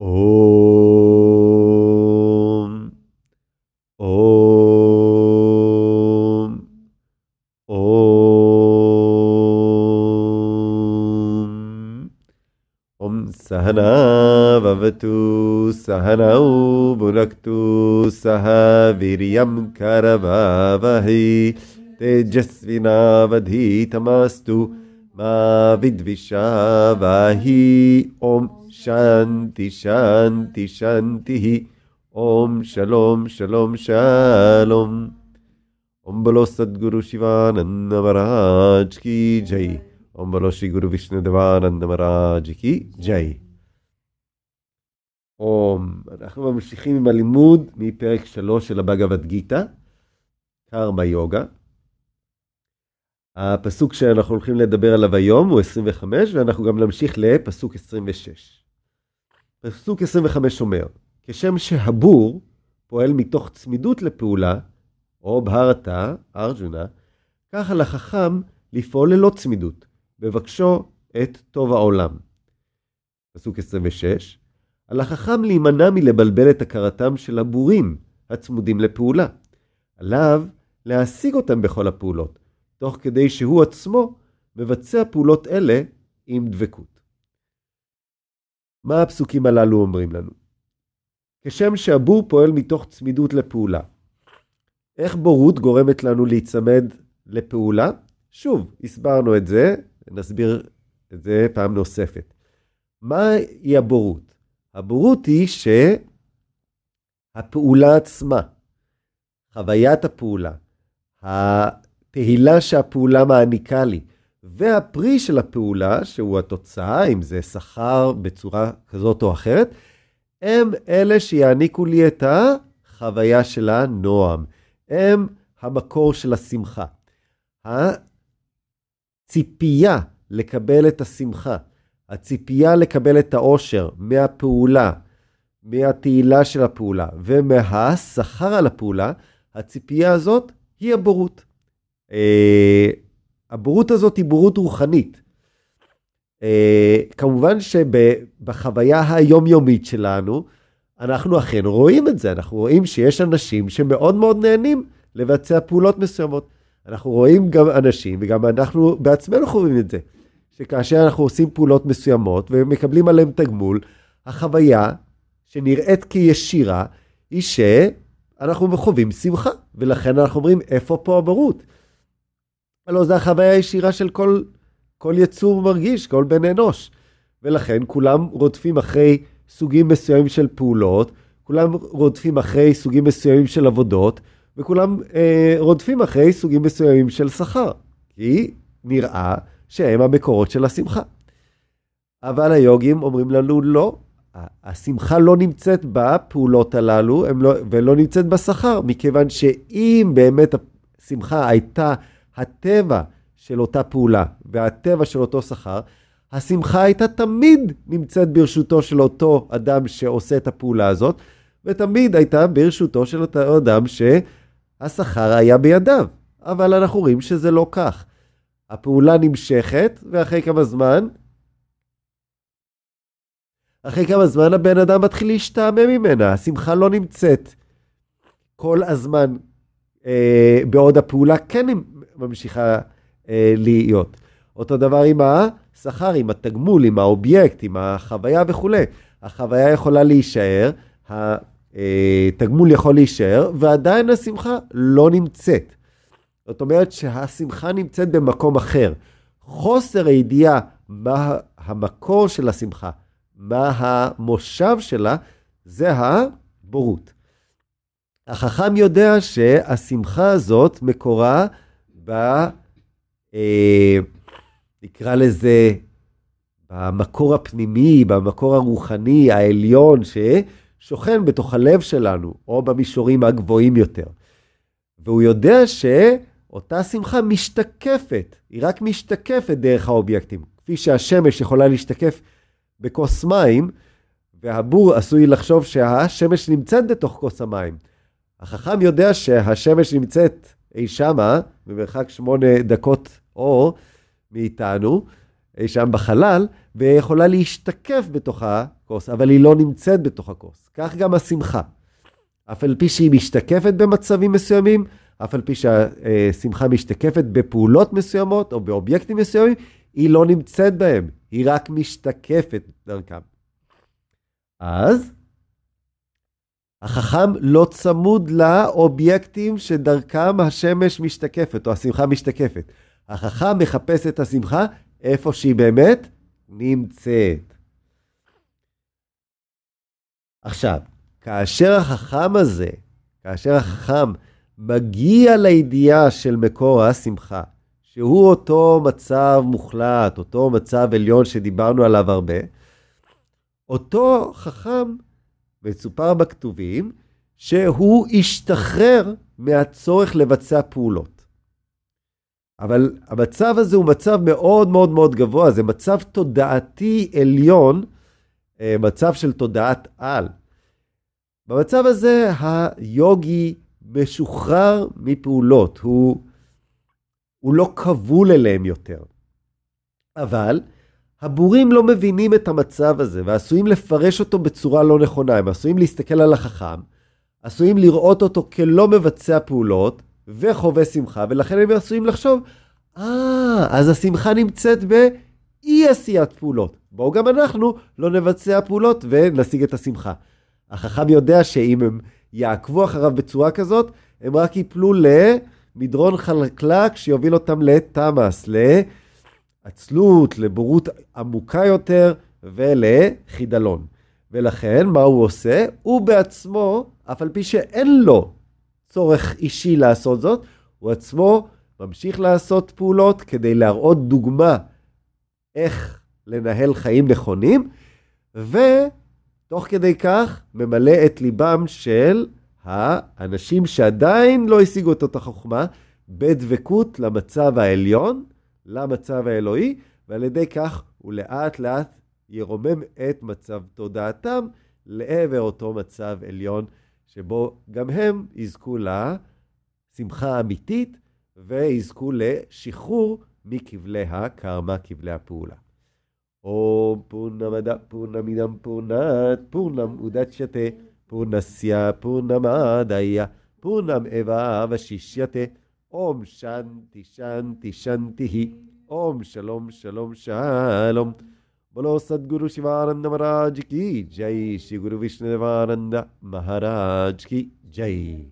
ओम ओम ओम। ओम सहना भवतु सहनौ भुनक्तु सह वीर्यं करभावहै। तेजस्विनावधीतमस्तु Tejasvinavadhitamastu Ma Vidvishavahi Om Shanti Shanti Shanti Om Shalom Shalom Shalom Om Bolo Sadguru Shivananda Maharaj Ki Jai Om Bolo Shri Guru Vishnu Devananda Maharaj Ki Jai אום, אנחנו ממשיכים עם הלימוד מפרק 3 של הבגבד גיתא, קרמה יוגה. הפסוק שאנחנו הולכים לדבר עליו היום הוא 25, ואנחנו גם נמשיך לפסוק 26. פסוק 25 אומר, כשם שהבור פועל מתוך צמידות לפעולה, או בהרתה, ארג'ונה, כך על החכם לפעול ללא צמידות, בבקשו את טוב העולם. פסוק 26, על החכם להימנע מלבלבל את הכרתם של הבורים הצמודים לפעולה. עליו להשיג אותם בכל הפעולות, תוך כדי שהוא עצמו מבצע פעולות אלה עם דבקות. מה הפסוקים הללו אומרים לנו? כשם שהבור פועל מתוך צמידות לפעולה. איך בורות גורמת לנו להיצמד לפעולה? שוב, הסברנו את זה, נסביר את זה פעם נוספת. מהי הבורות? הבורות היא שהפעולה עצמה, חוויית הפעולה, התהילה שהפעולה מעניקה לי, והפרי של הפעולה, שהוא התוצאה, אם זה שכר בצורה כזאת או אחרת, הם אלה שיעניקו לי את החוויה של הנועם. הם המקור של השמחה. הציפייה לקבל את השמחה, הציפייה לקבל את האושר מהפעולה, מהתהילה של הפעולה ומהשכר על הפעולה, הציפייה הזאת היא הבורות. אה, הבורות הזאת היא בורות רוחנית. אה, כמובן שבחוויה היומיומית שלנו, אנחנו אכן רואים את זה, אנחנו רואים שיש אנשים שמאוד מאוד נהנים לבצע פעולות מסוימות. אנחנו רואים גם אנשים, וגם אנחנו בעצמנו חווים את זה, שכאשר אנחנו עושים פעולות מסוימות ומקבלים עליהן תגמול, החוויה שנראית כישירה היא שאנחנו חווים שמחה, ולכן אנחנו אומרים, איפה פה הבורות? הלוא זו החוויה הישירה של כל, כל יצור מרגיש, כל בן אנוש. ולכן כולם רודפים אחרי סוגים מסוימים של פעולות, כולם רודפים אחרי סוגים מסוימים של עבודות, וכולם אה, רודפים אחרי סוגים מסוימים של שכר. כי נראה שהם המקורות של השמחה. אבל היוגים אומרים לנו לא, השמחה לא נמצאת בפעולות הללו לא, ולא נמצאת בשכר, מכיוון שאם באמת השמחה הייתה הטבע של אותה פעולה והטבע של אותו שכר, השמחה הייתה תמיד נמצאת ברשותו של אותו אדם שעושה את הפעולה הזאת, ותמיד הייתה ברשותו של אותו אדם שהשכר היה בידיו. אבל אנחנו רואים שזה לא כך. הפעולה נמשכת, ואחרי כמה זמן, אחרי כמה זמן הבן אדם מתחיל להשתעמם ממנה, השמחה לא נמצאת כל הזמן אה, בעוד הפעולה כן ממשיכה אה, להיות. אותו דבר עם השכר, עם התגמול, עם האובייקט, עם החוויה וכולי. החוויה יכולה להישאר, התגמול יכול להישאר, ועדיין השמחה לא נמצאת. זאת אומרת שהשמחה נמצאת במקום אחר. חוסר הידיעה מה המקור של השמחה, מה המושב שלה, זה הבורות. החכם יודע שהשמחה הזאת מקורה ב... אה, נקרא לזה, במקור הפנימי, במקור הרוחני, העליון, ששוכן בתוך הלב שלנו, או במישורים הגבוהים יותר. והוא יודע שאותה שמחה משתקפת, היא רק משתקפת דרך האובייקטים. כפי שהשמש יכולה להשתקף בכוס מים, והבור עשוי לחשוב שהשמש נמצאת בתוך כוס המים. החכם יודע שהשמש נמצאת אי שמה, במרחק שמונה דקות אור מאיתנו, אי שם בחלל, ויכולה להשתקף בתוך הכוס, אבל היא לא נמצאת בתוך הכוס. כך גם השמחה. אף על פי שהיא משתקפת במצבים מסוימים, אף על פי שהשמחה משתקפת בפעולות מסוימות או באובייקטים מסוימים, היא לא נמצאת בהם, היא רק משתקפת דרכם. אז החכם לא צמוד לאובייקטים שדרכם השמש משתקפת, או השמחה משתקפת. החכם מחפש את השמחה איפה שהיא באמת נמצאת. עכשיו, כאשר החכם הזה, כאשר החכם מגיע לידיעה של מקור השמחה, שהוא אותו מצב מוחלט, אותו מצב עליון שדיברנו עליו הרבה, אותו חכם, מסופר בכתובים, שהוא השתחרר מהצורך לבצע פעולות. אבל המצב הזה הוא מצב מאוד מאוד מאוד גבוה, זה מצב תודעתי עליון, אה, מצב של תודעת על. במצב הזה היוגי משוחרר מפעולות, הוא, הוא לא כבול אליהם יותר. אבל הבורים לא מבינים את המצב הזה ועשויים לפרש אותו בצורה לא נכונה. הם עשויים להסתכל על החכם, עשויים לראות אותו כלא מבצע פעולות וחווה שמחה, ולכן הם עשויים לחשוב, אה, ah, אז השמחה נמצאת באי עשיית פעולות. בואו גם אנחנו לא נבצע פעולות ונשיג את השמחה. החכם יודע שאם הם יעקבו אחריו בצורה כזאת, הם רק ייפלו למדרון חלקלק שיוביל אותם לתמאס, לעצלות, לבורות עמוקה יותר ולחידלון. ולכן, מה הוא עושה? הוא בעצמו, אף על פי שאין לו צורך אישי לעשות זאת, הוא עצמו ממשיך לעשות פעולות כדי להראות דוגמה איך לנהל חיים נכונים, ותוך כדי כך ממלא את ליבם של האנשים שעדיין לא השיגו את אותה חוכמה, בדבקות למצב העליון, למצב האלוהי, ועל ידי כך הוא לאט לאט ירומם את מצב תודעתם לעבר אותו מצב עליון, שבו גם הם יזכו לשמחה אמיתית ויזכו לשחרור מכבלי הקרמה, כבלי הפעולה. ओम पूर्णमद पूर्णमिदं पूर्णात् पूर्णम् उदच्यते पूर्णस्य पूर्णमादाय पूर्णमेवावशिष्यते ॐ शांति शांति ही ओम शलोम शलोम शालोम बोलो सदगुरु शिवानंद महाराज की जय श्री गुरु विष्णुदेवानंद महाराज की जय